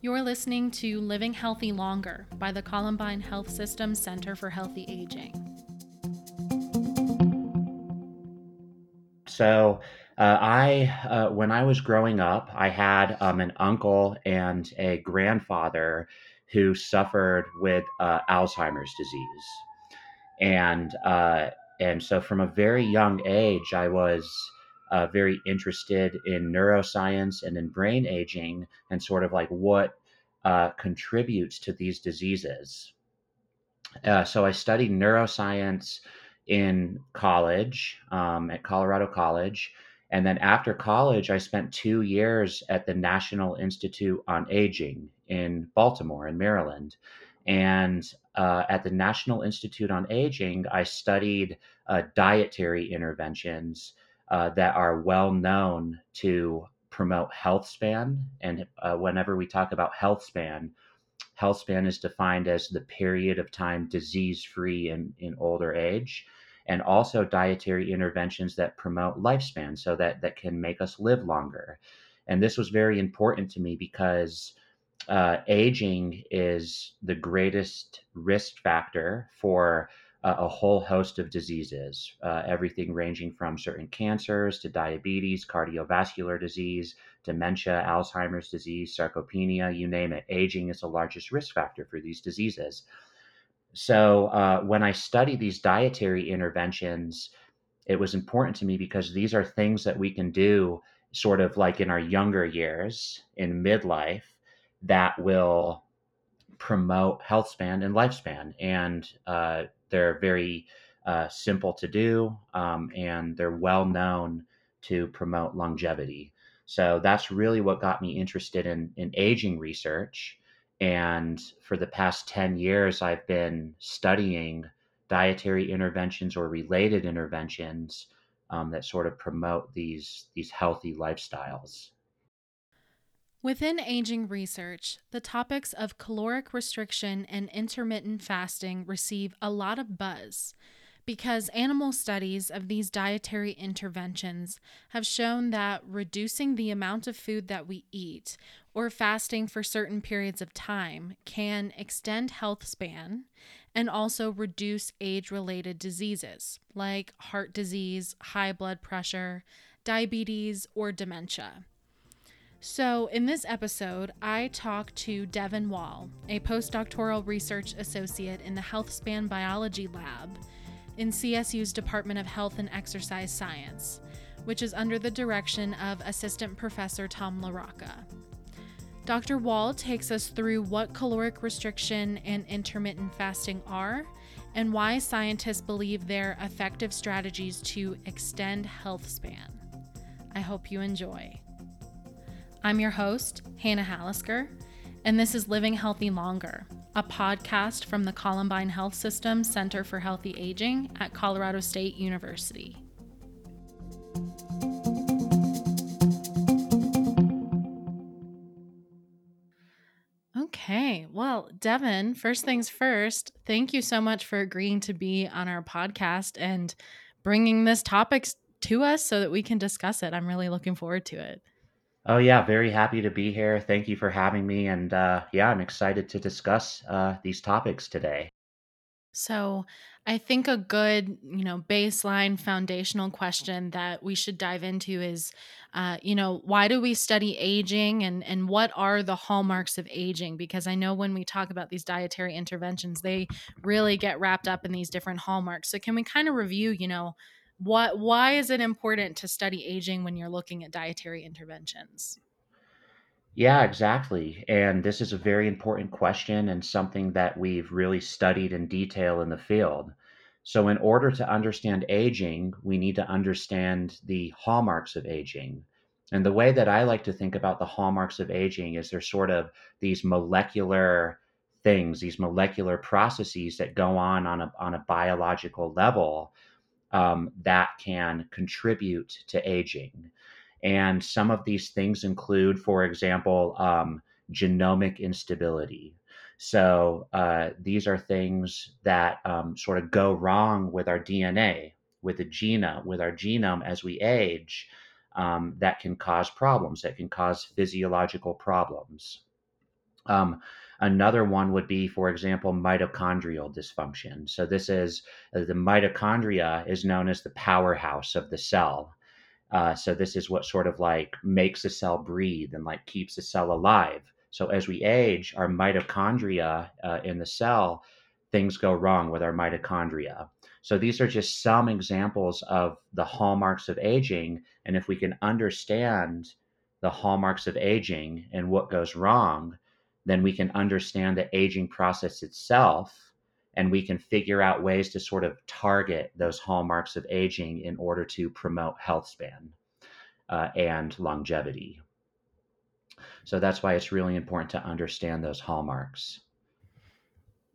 You're listening to Living Healthy Longer by the Columbine Health System Center for Healthy Aging. So, uh, I, uh, when I was growing up, I had um, an uncle and a grandfather who suffered with uh, Alzheimer's disease, and uh, and so from a very young age, I was uh, very interested in neuroscience and in brain aging and sort of like what uh, contributes to these diseases. Uh, so I studied neuroscience in college um, at Colorado College. And then after college, I spent two years at the National Institute on Aging in Baltimore, in Maryland. And uh, at the National Institute on Aging, I studied uh, dietary interventions uh, that are well known to promote health span. And uh, whenever we talk about health span, health span is defined as the period of time disease free in, in older age. And also dietary interventions that promote lifespan so that, that can make us live longer. And this was very important to me because uh, aging is the greatest risk factor for uh, a whole host of diseases, uh, everything ranging from certain cancers to diabetes, cardiovascular disease, dementia, Alzheimer's disease, sarcopenia, you name it. Aging is the largest risk factor for these diseases. So uh, when I study these dietary interventions, it was important to me because these are things that we can do sort of like in our younger years in midlife that will promote health span and lifespan. And uh, they're very uh, simple to do, um, and they're well known to promote longevity. So that's really what got me interested in, in aging research. And for the past 10 years, I've been studying dietary interventions or related interventions um, that sort of promote these, these healthy lifestyles. Within aging research, the topics of caloric restriction and intermittent fasting receive a lot of buzz because animal studies of these dietary interventions have shown that reducing the amount of food that we eat or fasting for certain periods of time can extend health span and also reduce age related diseases like heart disease, high blood pressure, diabetes, or dementia. So, in this episode, I talk to Devin Wahl, a postdoctoral research associate in the Healthspan Biology Lab in CSU's Department of Health and Exercise Science, which is under the direction of Assistant Professor Tom LaRocca. Dr. Wahl takes us through what caloric restriction and intermittent fasting are and why scientists believe they're effective strategies to extend health span. I hope you enjoy. I'm your host, Hannah Hallisker, and this is Living Healthy Longer, a podcast from the Columbine Health System Center for Healthy Aging at Colorado State University. Okay, well, Devin, first things first, thank you so much for agreeing to be on our podcast and bringing this topic to us so that we can discuss it. I'm really looking forward to it. Oh yeah, very happy to be here. Thank you for having me, and uh, yeah, I'm excited to discuss uh, these topics today. So, I think a good, you know, baseline foundational question that we should dive into is, uh, you know, why do we study aging, and and what are the hallmarks of aging? Because I know when we talk about these dietary interventions, they really get wrapped up in these different hallmarks. So, can we kind of review, you know? What why is it important to study aging when you're looking at dietary interventions? Yeah exactly and this is a very important question and something that we've really studied in detail in the field. So in order to understand aging we need to understand the hallmarks of aging and the way that i like to think about the hallmarks of aging is they're sort of these molecular things these molecular processes that go on on a, on a biological level um, that can contribute to aging. And some of these things include, for example, um, genomic instability. So uh, these are things that um, sort of go wrong with our DNA, with the genome, with our genome as we age, um, that can cause problems, that can cause physiological problems. Um, another one would be, for example, mitochondrial dysfunction. So, this is uh, the mitochondria is known as the powerhouse of the cell. Uh, so, this is what sort of like makes the cell breathe and like keeps the cell alive. So, as we age, our mitochondria uh, in the cell, things go wrong with our mitochondria. So, these are just some examples of the hallmarks of aging. And if we can understand the hallmarks of aging and what goes wrong, then we can understand the aging process itself and we can figure out ways to sort of target those hallmarks of aging in order to promote health span uh, and longevity. So that's why it's really important to understand those hallmarks.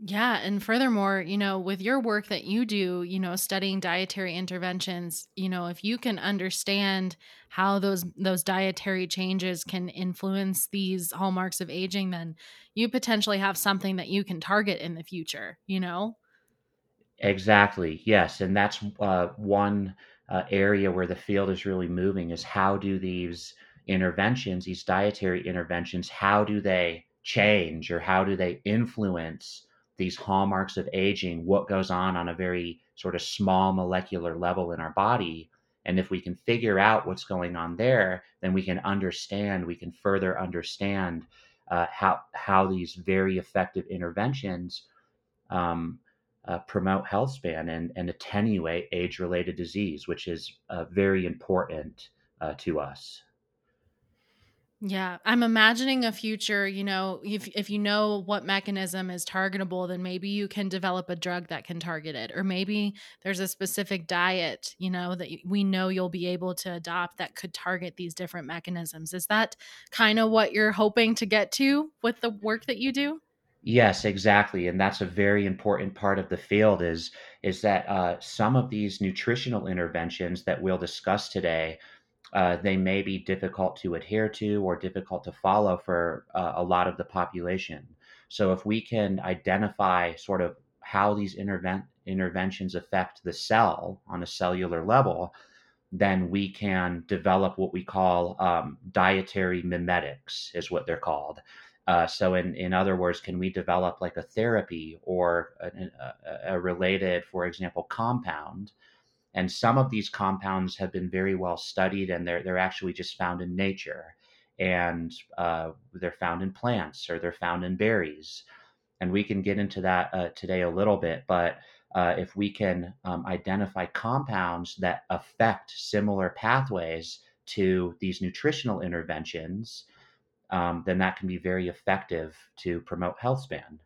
Yeah. And furthermore, you know, with your work that you do, you know, studying dietary interventions, you know, if you can understand how those those dietary changes can influence these hallmarks of aging, then you potentially have something that you can target in the future, you know? Exactly. Yes. And that's uh, one uh, area where the field is really moving is how do these interventions, these dietary interventions, how do they change or how do they influence these hallmarks of aging, what goes on on a very sort of small molecular level in our body. And if we can figure out what's going on there, then we can understand, we can further understand uh, how, how these very effective interventions um, uh, promote health span and, and attenuate age related disease, which is uh, very important uh, to us. Yeah, I'm imagining a future, you know, if if you know what mechanism is targetable, then maybe you can develop a drug that can target it. Or maybe there's a specific diet, you know, that we know you'll be able to adopt that could target these different mechanisms. Is that kind of what you're hoping to get to with the work that you do? Yes, exactly, and that's a very important part of the field is is that uh, some of these nutritional interventions that we'll discuss today uh, they may be difficult to adhere to or difficult to follow for uh, a lot of the population. So, if we can identify sort of how these interven- interventions affect the cell on a cellular level, then we can develop what we call um, dietary mimetics, is what they're called. Uh, so, in, in other words, can we develop like a therapy or a, a, a related, for example, compound and some of these compounds have been very well studied, and they're they're actually just found in nature, and uh, they're found in plants or they're found in berries. And we can get into that uh, today a little bit, but uh, if we can um, identify compounds that affect similar pathways to these nutritional interventions, um, then that can be very effective to promote health span.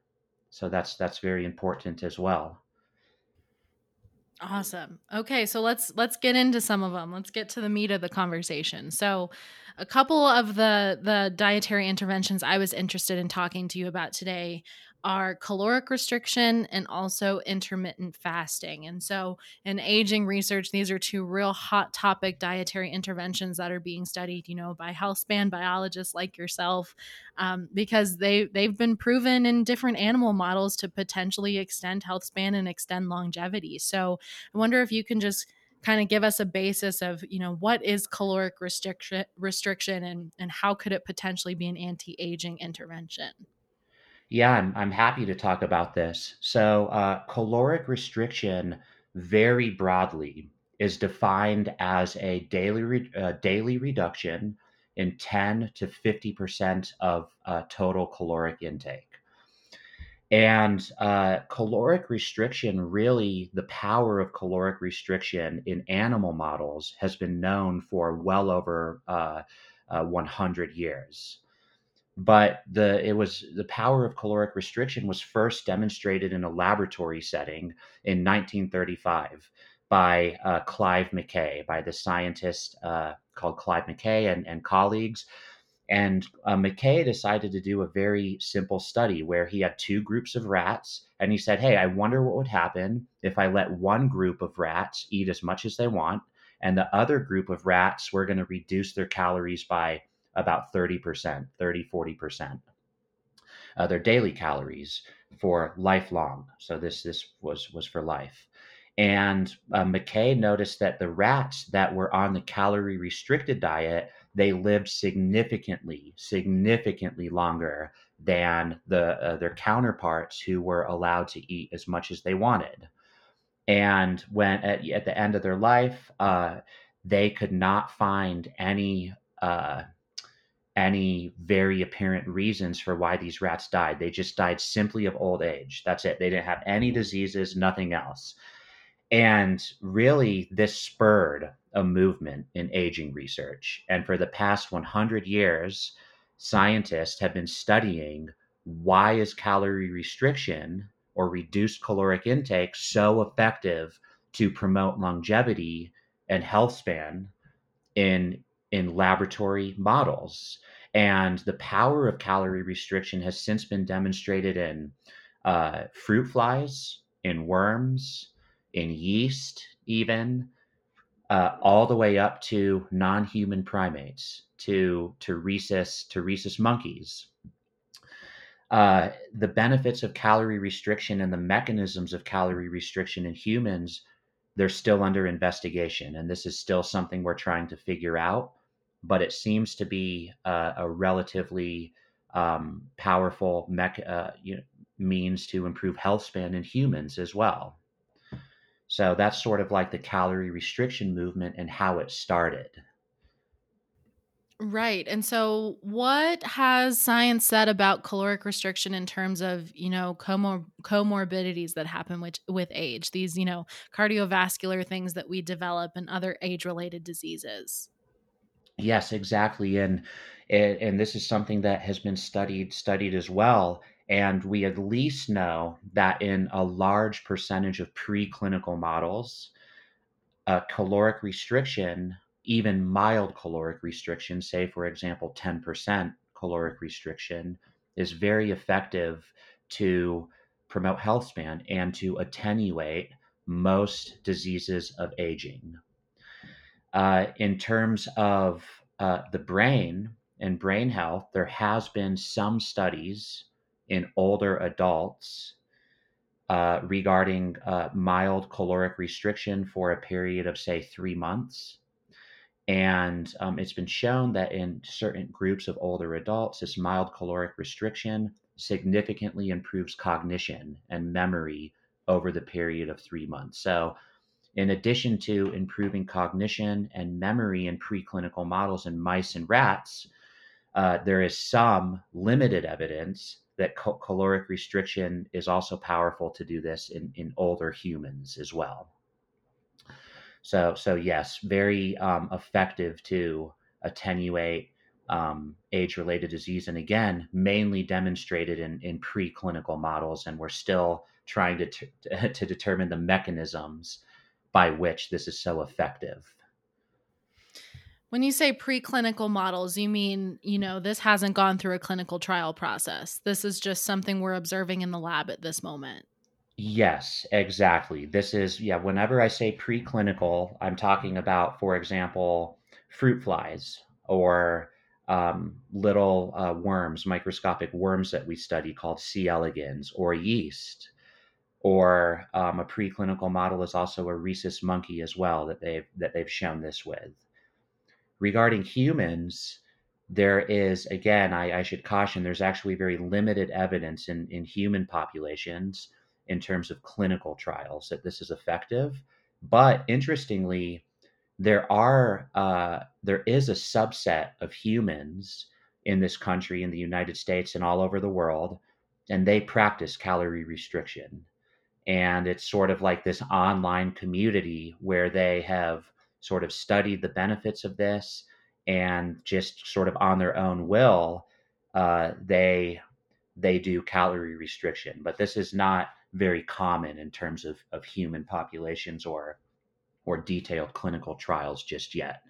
So that's that's very important as well. Awesome. Okay, so let's let's get into some of them. Let's get to the meat of the conversation. So, a couple of the the dietary interventions I was interested in talking to you about today are caloric restriction and also intermittent fasting. And so, in aging research, these are two real hot topic dietary interventions that are being studied, you know, by health span biologists like yourself, um, because they they've been proven in different animal models to potentially extend health span and extend longevity. So, I wonder if you can just kind of give us a basis of you know what is caloric restriction restriction and and how could it potentially be an anti-aging intervention yeah, I'm, I'm happy to talk about this. So, uh, caloric restriction, very broadly, is defined as a daily re- uh, daily reduction in 10 to 50 percent of uh, total caloric intake. And uh, caloric restriction, really, the power of caloric restriction in animal models has been known for well over uh, uh, 100 years but the it was the power of caloric restriction was first demonstrated in a laboratory setting in 1935 by uh, Clive McCay, by the scientist uh, called Clive McCay and, and colleagues. And uh, McCay decided to do a very simple study where he had two groups of rats. And he said, Hey, I wonder what would happen if I let one group of rats eat as much as they want, and the other group of rats were going to reduce their calories by about 30%, 30, 40%. Uh, their daily calories for lifelong. So this this was was for life. And uh, McCay noticed that the rats that were on the calorie restricted diet they lived significantly, significantly longer than the uh, their counterparts who were allowed to eat as much as they wanted. And when at, at the end of their life, uh, they could not find any uh, any very apparent reasons for why these rats died. They just died simply of old age. That's it. They didn't have any diseases, nothing else. And really, this spurred a movement in aging research. And for the past 100 years, scientists have been studying why is calorie restriction or reduced caloric intake so effective to promote longevity and health span in in laboratory models. And the power of calorie restriction has since been demonstrated in uh, fruit flies, in worms, in yeast, even uh, all the way up to non-human primates, to to rhesus to rhesus monkeys. Uh, the benefits of calorie restriction and the mechanisms of calorie restriction in humans, they're still under investigation, and this is still something we're trying to figure out but it seems to be uh, a relatively um, powerful uh, you know, means to improve health span in humans as well. So that's sort of like the calorie restriction movement and how it started. Right. And so what has science said about caloric restriction in terms of, you know, comor- comorbidities that happen with with age, these, you know, cardiovascular things that we develop and other age-related diseases? Yes, exactly. And, and and this is something that has been studied studied as well. And we at least know that in a large percentage of preclinical models, uh, caloric restriction, even mild caloric restriction, say for example 10% caloric restriction, is very effective to promote health span and to attenuate most diseases of aging. Uh, in terms of uh, the brain and brain health, there has been some studies in older adults uh, regarding uh, mild caloric restriction for a period of, say, three months. And um, it's been shown that in certain groups of older adults, this mild caloric restriction significantly improves cognition and memory over the period of three months. So in addition to improving cognition and memory in preclinical models in mice and rats, uh, there is some limited evidence that cal- caloric restriction is also powerful to do this in, in older humans as well. So, so yes, very um, effective to attenuate um, age-related disease, and again, mainly demonstrated in, in preclinical models, and we're still trying to, t- to determine the mechanisms by which this is so effective. When you say preclinical models, you mean, you know, this hasn't gone through a clinical trial process. This is just something we're observing in the lab at this moment. Yes, exactly. This is, yeah, whenever I say preclinical, I'm talking about, for example, fruit flies or um, little uh, worms, microscopic worms that we study called C. elegans or yeast or um, a preclinical model is also a rhesus monkey as well that they've that they've shown this with. Regarding humans, there is again, I, I should caution, there's actually very limited evidence in, in human populations in terms of clinical trials that this is effective. But interestingly, there are uh, there is a subset of humans in this country, in the United States, and all over the world, and they practice calorie restriction and it's sort of like this online community where they have sort of studied the benefits of this and just sort of on their own will uh, they they do calorie restriction. But this is not very common in terms of, of human populations or or detailed clinical trials just yet.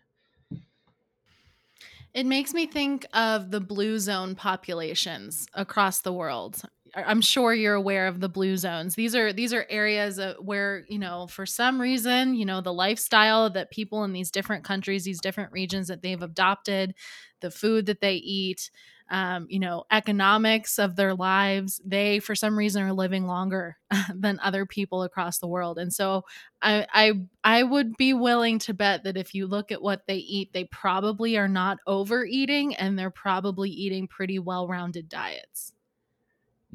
It makes me think of the blue zone populations across the world I'm sure you're aware of the blue zones. These are these are areas where you know for some reason you know the lifestyle that people in these different countries, these different regions that they've adopted, the food that they eat, um, you know, economics of their lives, they for some reason are living longer than other people across the world. And so I, I I would be willing to bet that if you look at what they eat, they probably are not overeating and they're probably eating pretty well-rounded diets.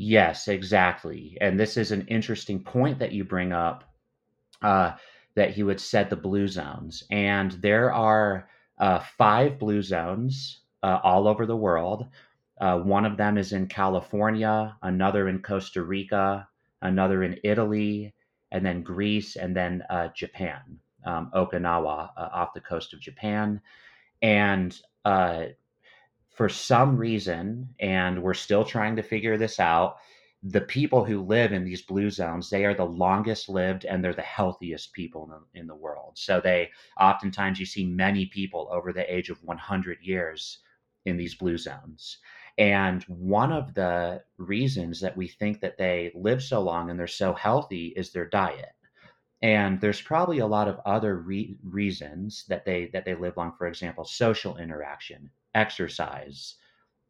Yes, exactly. And this is an interesting point that you bring up. Uh, that he would set the blue zones, and there are uh, five blue zones uh, all over the world. Uh, one of them is in California, another in Costa Rica, another in Italy, and then Greece, and then uh, Japan, um, Okinawa, uh, off the coast of Japan. And for some reason, and we're still trying to figure this out, the people who live in these blue zones they are the longest lived and they're the healthiest people in the, in the world so they oftentimes you see many people over the age of 100 years in these blue zones. And one of the reasons that we think that they live so long and they're so healthy is their diet. And there's probably a lot of other re- reasons that they that they live long. For example, social interaction, exercise,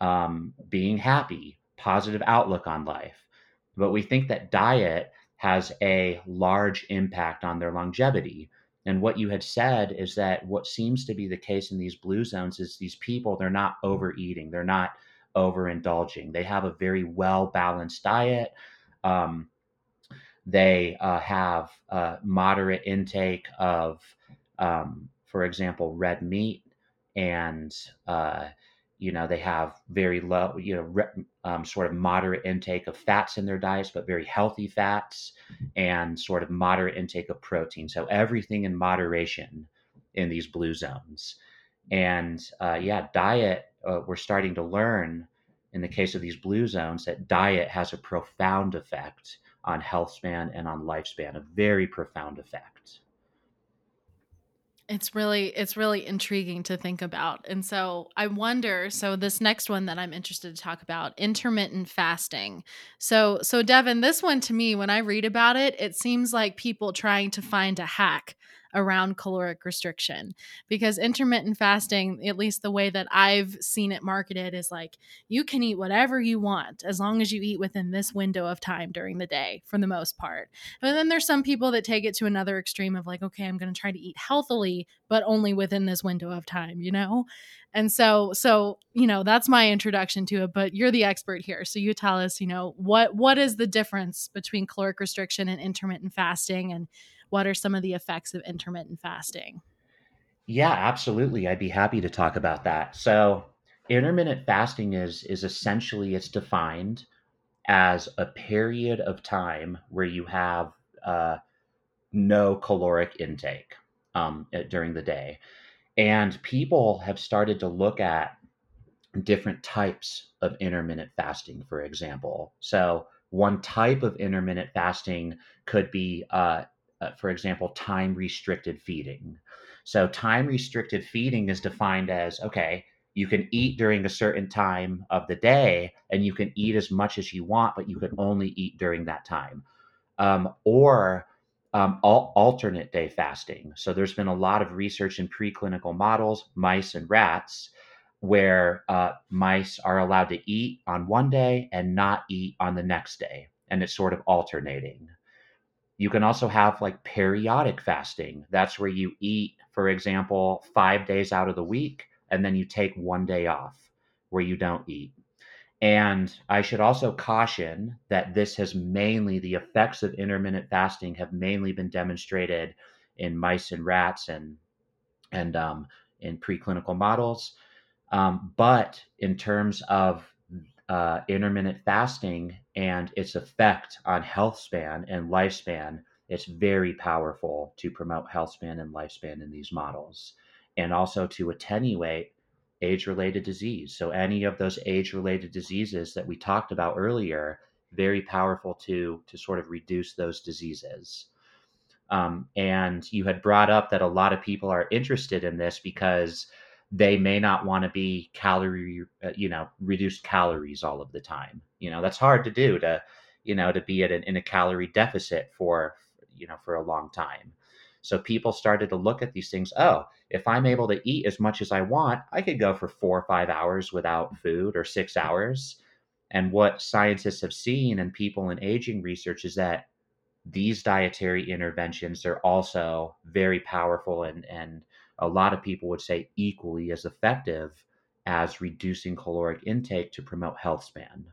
um, being happy, positive outlook on life. But we think that diet has a large impact on their longevity. And what you had said is that what seems to be the case in these blue zones is these people, they're not overeating, they're not overindulging. They have a very well balanced diet. Um, they uh, have a moderate intake of, um, for example, red meat and uh, you know they have very low you know re- um, sort of moderate intake of fats in their diets but very healthy fats and sort of moderate intake of protein. So everything in moderation in these blue zones. And uh, yeah diet uh, we're starting to learn in the case of these blue zones that diet has a profound effect on health span and on lifespan a very profound effect it's really it's really intriguing to think about. And so I wonder, so this next one that I'm interested to talk about, intermittent fasting. So so Devin, this one to me when I read about it, it seems like people trying to find a hack around caloric restriction because intermittent fasting, at least the way that I've seen it marketed, is like you can eat whatever you want as long as you eat within this window of time during the day for the most part. But then there's some people that take it to another extreme of like, okay, I'm going to try to eat healthily, but only within this window of time, you know? And so so, you know, that's my introduction to it, but you're the expert here. So you tell us, you know, what what is the difference between caloric restriction and intermittent fasting and what are some of the effects of intermittent fasting? Yeah, absolutely. I'd be happy to talk about that. So, intermittent fasting is is essentially it's defined as a period of time where you have uh, no caloric intake um, during the day, and people have started to look at different types of intermittent fasting. For example, so one type of intermittent fasting could be uh, uh, for example, time restricted feeding. So, time restricted feeding is defined as okay, you can eat during a certain time of the day and you can eat as much as you want, but you can only eat during that time. Um, or um, al- alternate day fasting. So, there's been a lot of research in preclinical models, mice and rats, where uh, mice are allowed to eat on one day and not eat on the next day. And it's sort of alternating. You can also have like periodic fasting. That's where you eat, for example, five days out of the week, and then you take one day off where you don't eat. And I should also caution that this has mainly, the effects of intermittent fasting have mainly been demonstrated in mice and rats and, and um, in preclinical models. Um, but in terms of uh, intermittent fasting and its effect on health span and lifespan, it's very powerful to promote health span and lifespan in these models, and also to attenuate age related disease. So, any of those age related diseases that we talked about earlier, very powerful to, to sort of reduce those diseases. Um, and you had brought up that a lot of people are interested in this because they may not want to be calorie, uh, you know, reduce calories all of the time. You know, that's hard to do to, you know, to be at an, in a calorie deficit for, you know, for a long time. So people started to look at these things. Oh, if I'm able to eat as much as I want, I could go for four or five hours without food or six hours. And what scientists have seen and people in aging research is that these dietary interventions are also very powerful and, and a lot of people would say equally as effective as reducing caloric intake to promote health span.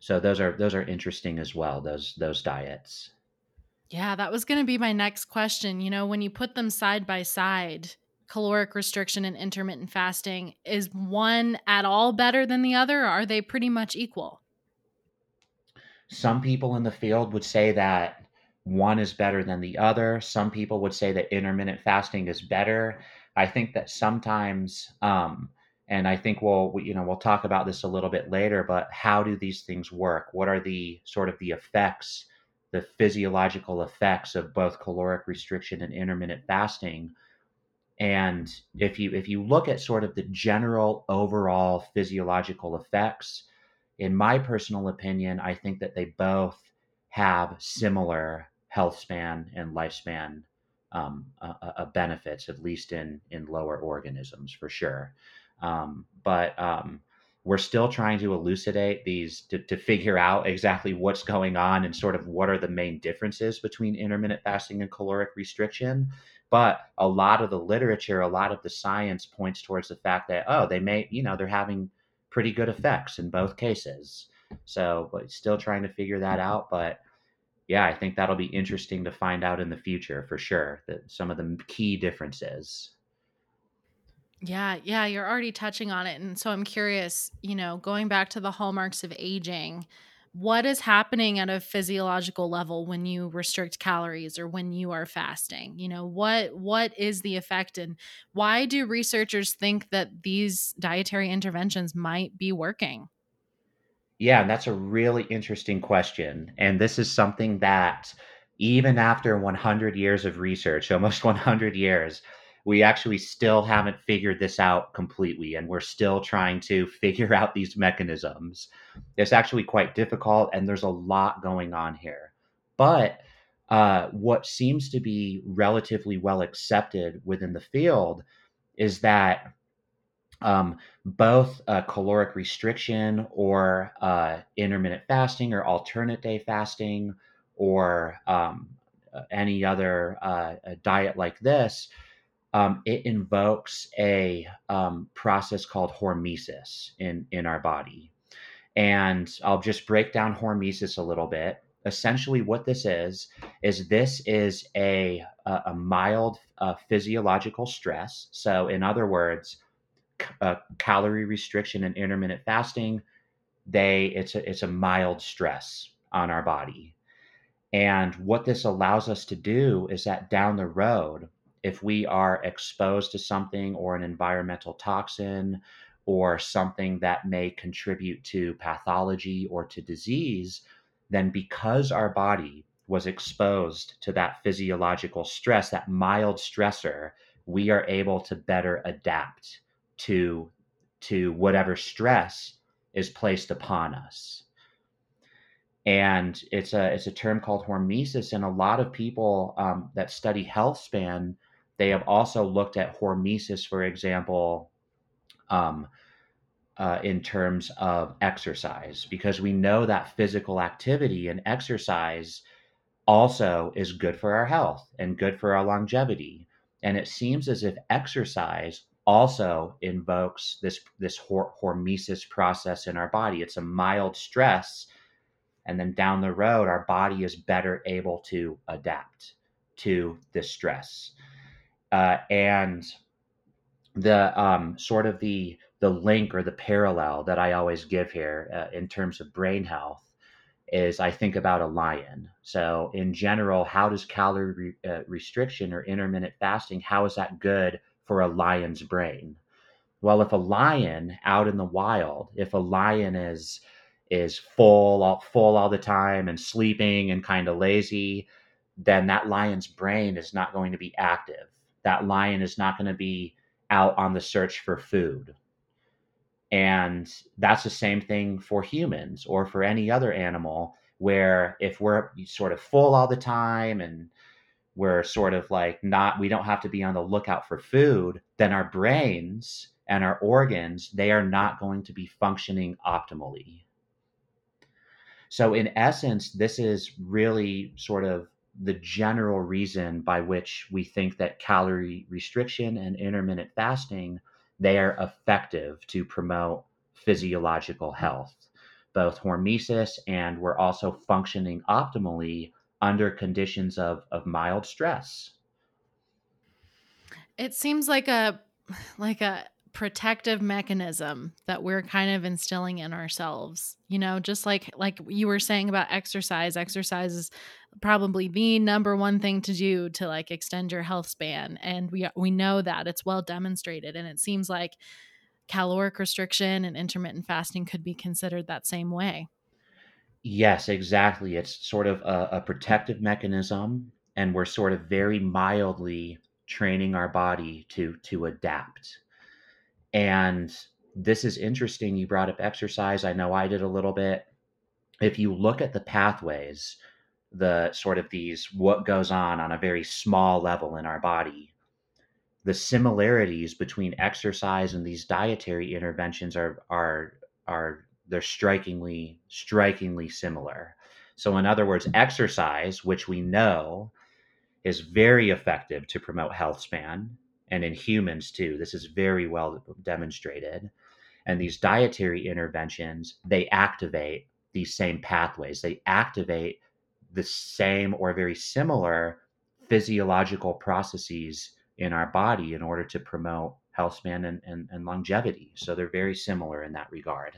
So those are those are interesting as well. Those those diets. Yeah, that was going to be my next question. You know, when you put them side by side, caloric restriction and intermittent fasting, is one at all better than the other, or are they pretty much equal? Some people in the field would say that one is better than the other. Some people would say that intermittent fasting is better. I think that sometimes, um, and I think we'll, you know, we'll talk about this a little bit later, but how do these things work? What are the sort of the effects, the physiological effects of both caloric restriction and intermittent fasting? And if you if you look at sort of the general overall physiological effects, in my personal opinion, I think that they both have similar health span and lifespan um, uh, uh, benefits, at least in in lower organisms for sure. Um, but um, we're still trying to elucidate these to, to figure out exactly what's going on and sort of what are the main differences between intermittent fasting and caloric restriction. But a lot of the literature, a lot of the science points towards the fact that oh, they may, you know, they're having pretty good effects in both cases. So, but still trying to figure that out. But yeah, I think that'll be interesting to find out in the future for sure. That some of the key differences. Yeah, yeah, you're already touching on it. And so I'm curious, you know, going back to the hallmarks of aging, what is happening at a physiological level when you restrict calories or when you are fasting? You know, what what is the effect and why do researchers think that these dietary interventions might be working? Yeah, that's a really interesting question. And this is something that even after 100 years of research, almost 100 years, we actually still haven't figured this out completely. And we're still trying to figure out these mechanisms. It's actually quite difficult, and there's a lot going on here. But uh, what seems to be relatively well accepted within the field is that um, both uh, caloric restriction or uh, intermittent fasting or alternate day fasting or um, uh, any other uh, diet like this, um, it invokes a um, process called hormesis in, in our body. And I'll just break down hormesis a little bit. Essentially, what this is is this is a a, a mild uh, physiological stress. So, in other words, uh, calorie restriction and intermittent fasting, they it's a, it's a mild stress on our body. And what this allows us to do is that down the road, if we are exposed to something or an environmental toxin or something that may contribute to pathology or to disease, then because our body was exposed to that physiological stress, that mild stressor, we are able to better adapt to to whatever stress is placed upon us. And it's a it's a term called hormesis and a lot of people um, that study health span they have also looked at hormesis for example um, uh, in terms of exercise because we know that physical activity and exercise also is good for our health and good for our longevity and it seems as if exercise also invokes this this hormesis process in our body. It's a mild stress, and then down the road, our body is better able to adapt to this stress. Uh, and the um, sort of the the link or the parallel that I always give here uh, in terms of brain health is I think about a lion. So in general, how does calorie re- uh, restriction or intermittent fasting how is that good for a lion's brain. Well, if a lion out in the wild, if a lion is is full all, full all the time and sleeping and kind of lazy, then that lion's brain is not going to be active. That lion is not going to be out on the search for food. And that's the same thing for humans or for any other animal, where if we're sort of full all the time and we're sort of like not, we don't have to be on the lookout for food, then our brains and our organs, they are not going to be functioning optimally. So, in essence, this is really sort of the general reason by which we think that calorie restriction and intermittent fasting they are effective to promote physiological health both hormesis and we're also functioning optimally under conditions of, of mild stress. It seems like a like a protective mechanism that we're kind of instilling in ourselves you know just like like you were saying about exercise. Exercise is probably the number one thing to do to like extend your health span and we we know that it's well demonstrated and it seems like caloric restriction and intermittent fasting could be considered that same way yes exactly it's sort of a, a protective mechanism and we're sort of very mildly training our body to to adapt and this is interesting. You brought up exercise. I know I did a little bit. If you look at the pathways, the sort of these what goes on on a very small level in our body, the similarities between exercise and these dietary interventions are are are they're strikingly strikingly similar. So in other words, exercise, which we know is very effective to promote health span, and in humans too. This is very well demonstrated. And these dietary interventions, they activate these same pathways. They activate the same or very similar physiological processes in our body in order to promote health span and, and, and longevity. So they're very similar in that regard.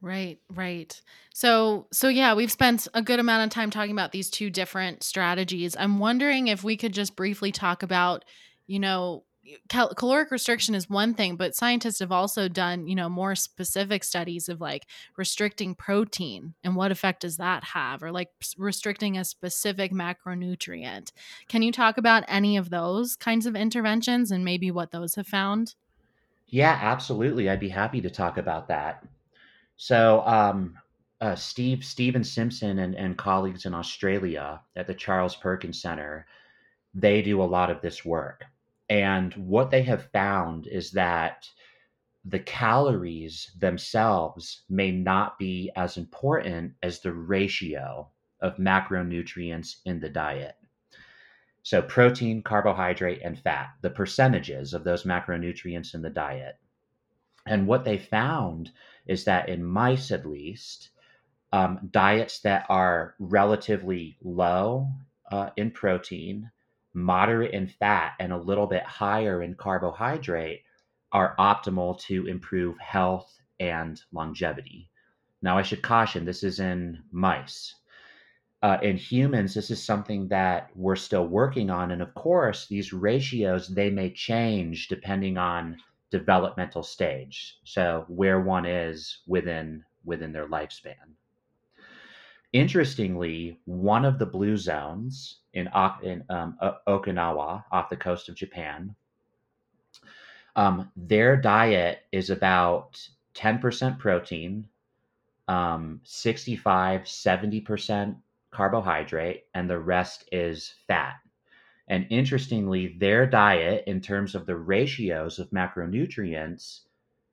Right, right. So, so yeah, we've spent a good amount of time talking about these two different strategies. I'm wondering if we could just briefly talk about, you know, cal- caloric restriction is one thing, but scientists have also done, you know, more specific studies of like restricting protein and what effect does that have, or like restricting a specific macronutrient. Can you talk about any of those kinds of interventions and maybe what those have found? Yeah, absolutely. I'd be happy to talk about that. So, um, uh, Steve Stephen Simpson and, and colleagues in Australia at the Charles Perkins Center, they do a lot of this work. And what they have found is that the calories themselves may not be as important as the ratio of macronutrients in the diet. So, protein, carbohydrate, and fat, the percentages of those macronutrients in the diet. And what they found is that in mice, at least, um, diets that are relatively low uh, in protein, moderate in fat, and a little bit higher in carbohydrate are optimal to improve health and longevity. Now, I should caution this is in mice. Uh, in humans, this is something that we're still working on. And of course, these ratios, they may change depending on developmental stage. So where one is within within their lifespan. Interestingly, one of the blue zones in, in um, Okinawa, off the coast of Japan, um, their diet is about 10% protein, um, 65, 70% carbohydrate, and the rest is fat. And interestingly, their diet, in terms of the ratios of macronutrients,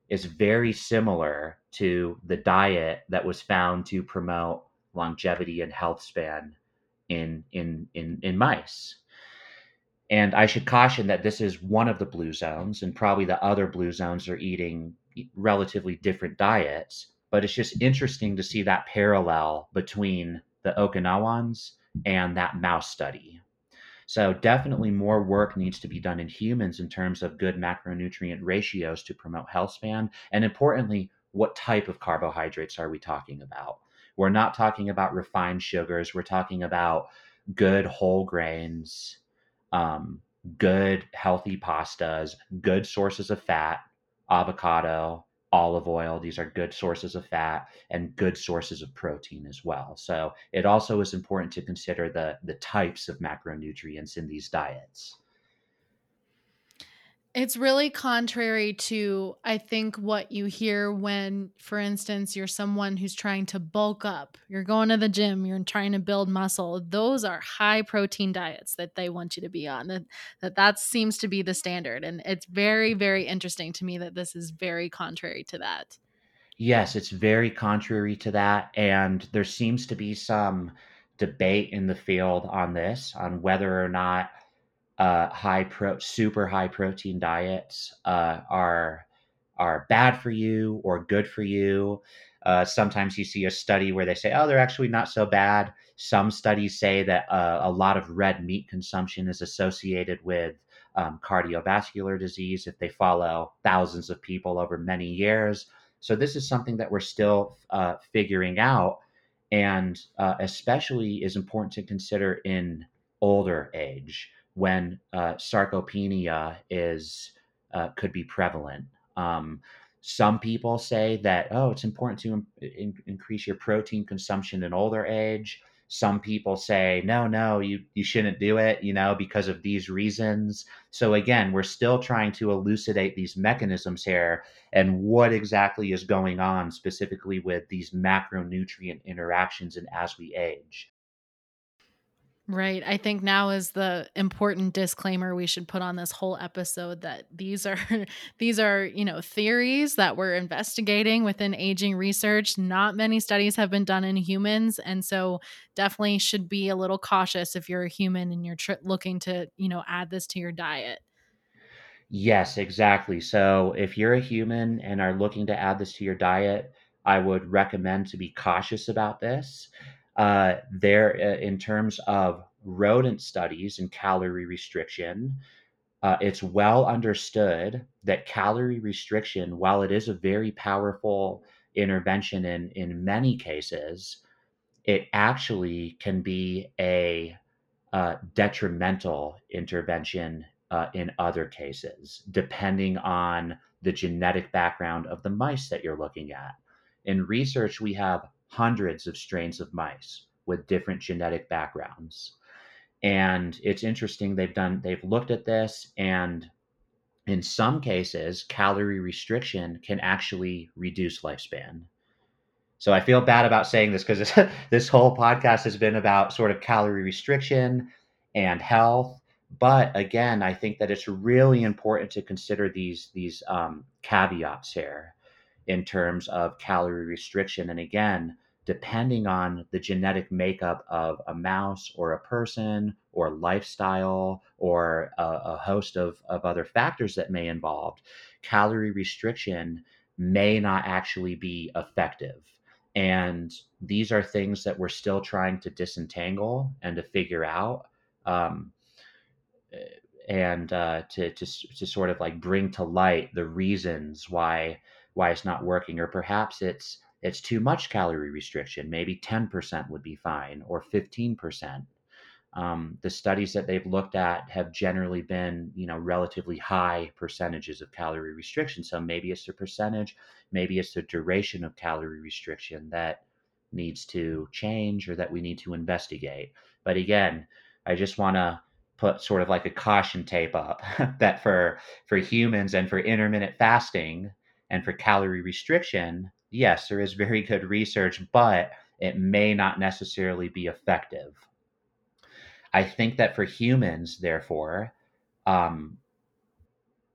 is very similar to the diet that was found to promote longevity and health span in in in, in mice. And I should caution that this is one of the blue zones, and probably the other blue zones are eating relatively different diets. But it's just interesting to see that parallel between the Okinawans and that mouse study. So, definitely more work needs to be done in humans in terms of good macronutrient ratios to promote health span. And importantly, what type of carbohydrates are we talking about? We're not talking about refined sugars, we're talking about good whole grains, um, good healthy pastas, good sources of fat, avocado, olive oil. These are good sources of fat and good sources of protein as well. So it also is important to consider the, the types of macronutrients in these diets. It's really contrary to, I think, what you hear when, for instance, you're someone who's trying to bulk up. You're going to the gym, you're trying to build muscle. Those are high protein diets that they want you to be on. That that, that seems to be the standard. And it's very, very interesting to me that this is very contrary to that. Yes, it's very contrary to that. And there seems to be some debate in the field on this, on whether or not uh, high pro, super high protein diets uh, are are bad for you or good for you. Uh, sometimes you see a study where they say, "Oh, they're actually not so bad." Some studies say that uh, a lot of red meat consumption is associated with um, cardiovascular disease if they follow thousands of people over many years. So this is something that we're still uh, figuring out, and uh, especially is important to consider in older age when uh, sarcopenia is uh, could be prevalent. Um, some people say that oh, it's important to in- increase your protein consumption in older age. Some people say no, no, you you shouldn't do it, you know, because of these reasons. So again, we're still trying to elucidate these mechanisms here and what exactly is going on specifically with these macronutrient interactions and as we age. Right. I think now is the important disclaimer we should put on this whole episode that these are these are, you know, theories that we're investigating within aging research. Not many studies have been done in humans and so definitely should be a little cautious if you're a human and you're tr- looking to, you know, add this to your diet. Yes, exactly. So if you're a human and are looking to add this to your diet, I would recommend to be cautious about this uh, there uh, in terms of rodent studies and calorie restriction. Uh, it's well understood that calorie restriction, while it is a very powerful intervention in, in many cases, it actually can be a uh, detrimental intervention uh, in other cases, depending on the genetic background of the mice that you're looking at. In research, we have hundreds of strains of mice with different genetic backgrounds. And it's interesting they've done they've looked at this and in some cases calorie restriction can actually reduce lifespan. So I feel bad about saying this because this, this whole podcast has been about sort of calorie restriction and health. But again, I think that it's really important to consider these these um, caveats here in terms of calorie restriction. And again, depending on the genetic makeup of a mouse or a person or lifestyle or a, a host of, of other factors that may involve, calorie restriction may not actually be effective. And these are things that we're still trying to disentangle and to figure out. Um, and uh, to, to, to sort of like bring to light the reasons why why it's not working or perhaps it's it's too much calorie restriction maybe 10% would be fine or 15% um, the studies that they've looked at have generally been you know relatively high percentages of calorie restriction. So maybe it's the percentage maybe it's the duration of calorie restriction that needs to change or that we need to investigate. But again i just want to put sort of like a caution tape up that for for humans and for intermittent fasting and for calorie restriction, yes, there is very good research, but it may not necessarily be effective. I think that for humans, therefore, um,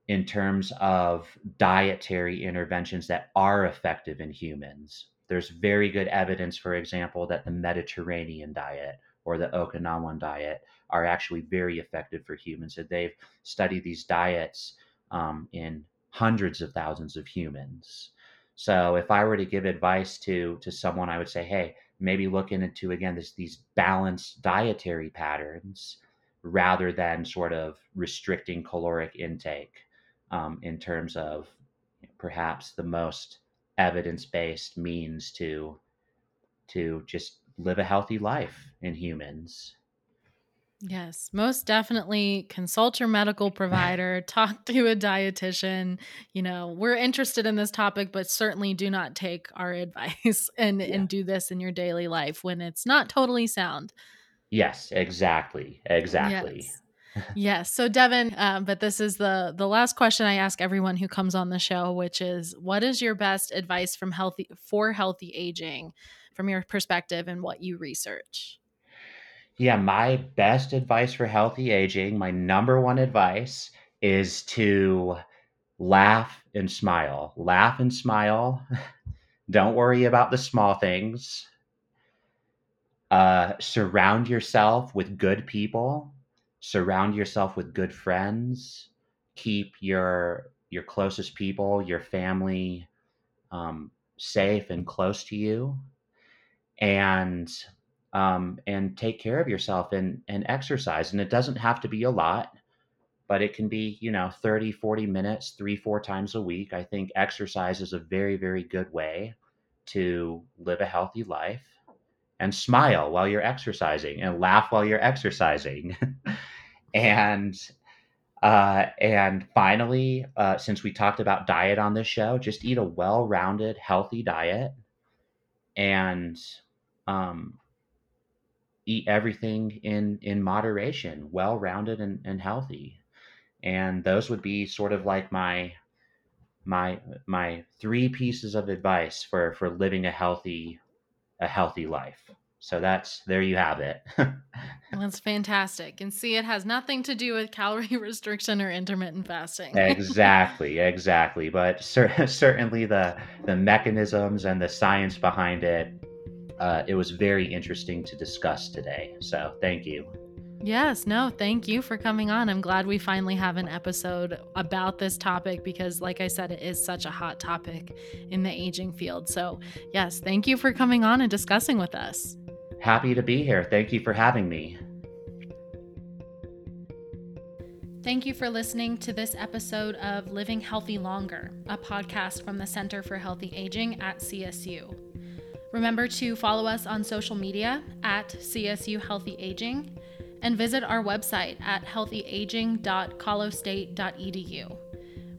in terms of dietary interventions that are effective in humans, there's very good evidence, for example, that the Mediterranean diet or the Okinawan diet are actually very effective for humans. And they've studied these diets um, in hundreds of thousands of humans. So if I were to give advice to to someone, I would say, hey, maybe look into again this, these balanced dietary patterns rather than sort of restricting caloric intake um, in terms of perhaps the most evidence-based means to to just live a healthy life in humans. Yes, most definitely consult your medical provider, talk to a dietitian. You know, we're interested in this topic, but certainly do not take our advice and yeah. and do this in your daily life when it's not totally sound. Yes, exactly. Exactly. Yes. yes. So Devin, um, but this is the the last question I ask everyone who comes on the show, which is, what is your best advice from healthy for healthy aging, from your perspective and what you research? Yeah, my best advice for healthy aging, my number one advice is to laugh and smile. Laugh and smile. Don't worry about the small things. Uh, surround yourself with good people. Surround yourself with good friends. Keep your your closest people, your family, um, safe and close to you, and um, and take care of yourself and and exercise. And it doesn't have to be a lot, but it can be you know 30, 40 minutes, three, four times a week. I think exercise is a very, very good way to live a healthy life and smile while you're exercising and laugh while you're exercising. and uh, and finally, uh, since we talked about diet on this show, just eat a well-rounded, healthy diet, and um, eat everything in in moderation, well-rounded and, and healthy. And those would be sort of like my my my three pieces of advice for for living a healthy a healthy life. So that's there you have it. that's fantastic. And see, it has nothing to do with calorie restriction or intermittent fasting. exactly, exactly. But cer- certainly the the mechanisms and the science behind it, uh, it was very interesting to discuss today. So thank you. Yes, no, thank you for coming on. I'm glad we finally have an episode about this topic because, like I said, it is such a hot topic in the aging field. So, yes, thank you for coming on and discussing with us. Happy to be here. Thank you for having me. Thank you for listening to this episode of Living Healthy Longer, a podcast from the Center for Healthy Aging at CSU. Remember to follow us on social media at CSU Healthy Aging and visit our website at healthyaging.colostate.edu.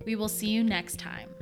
We will see you next time.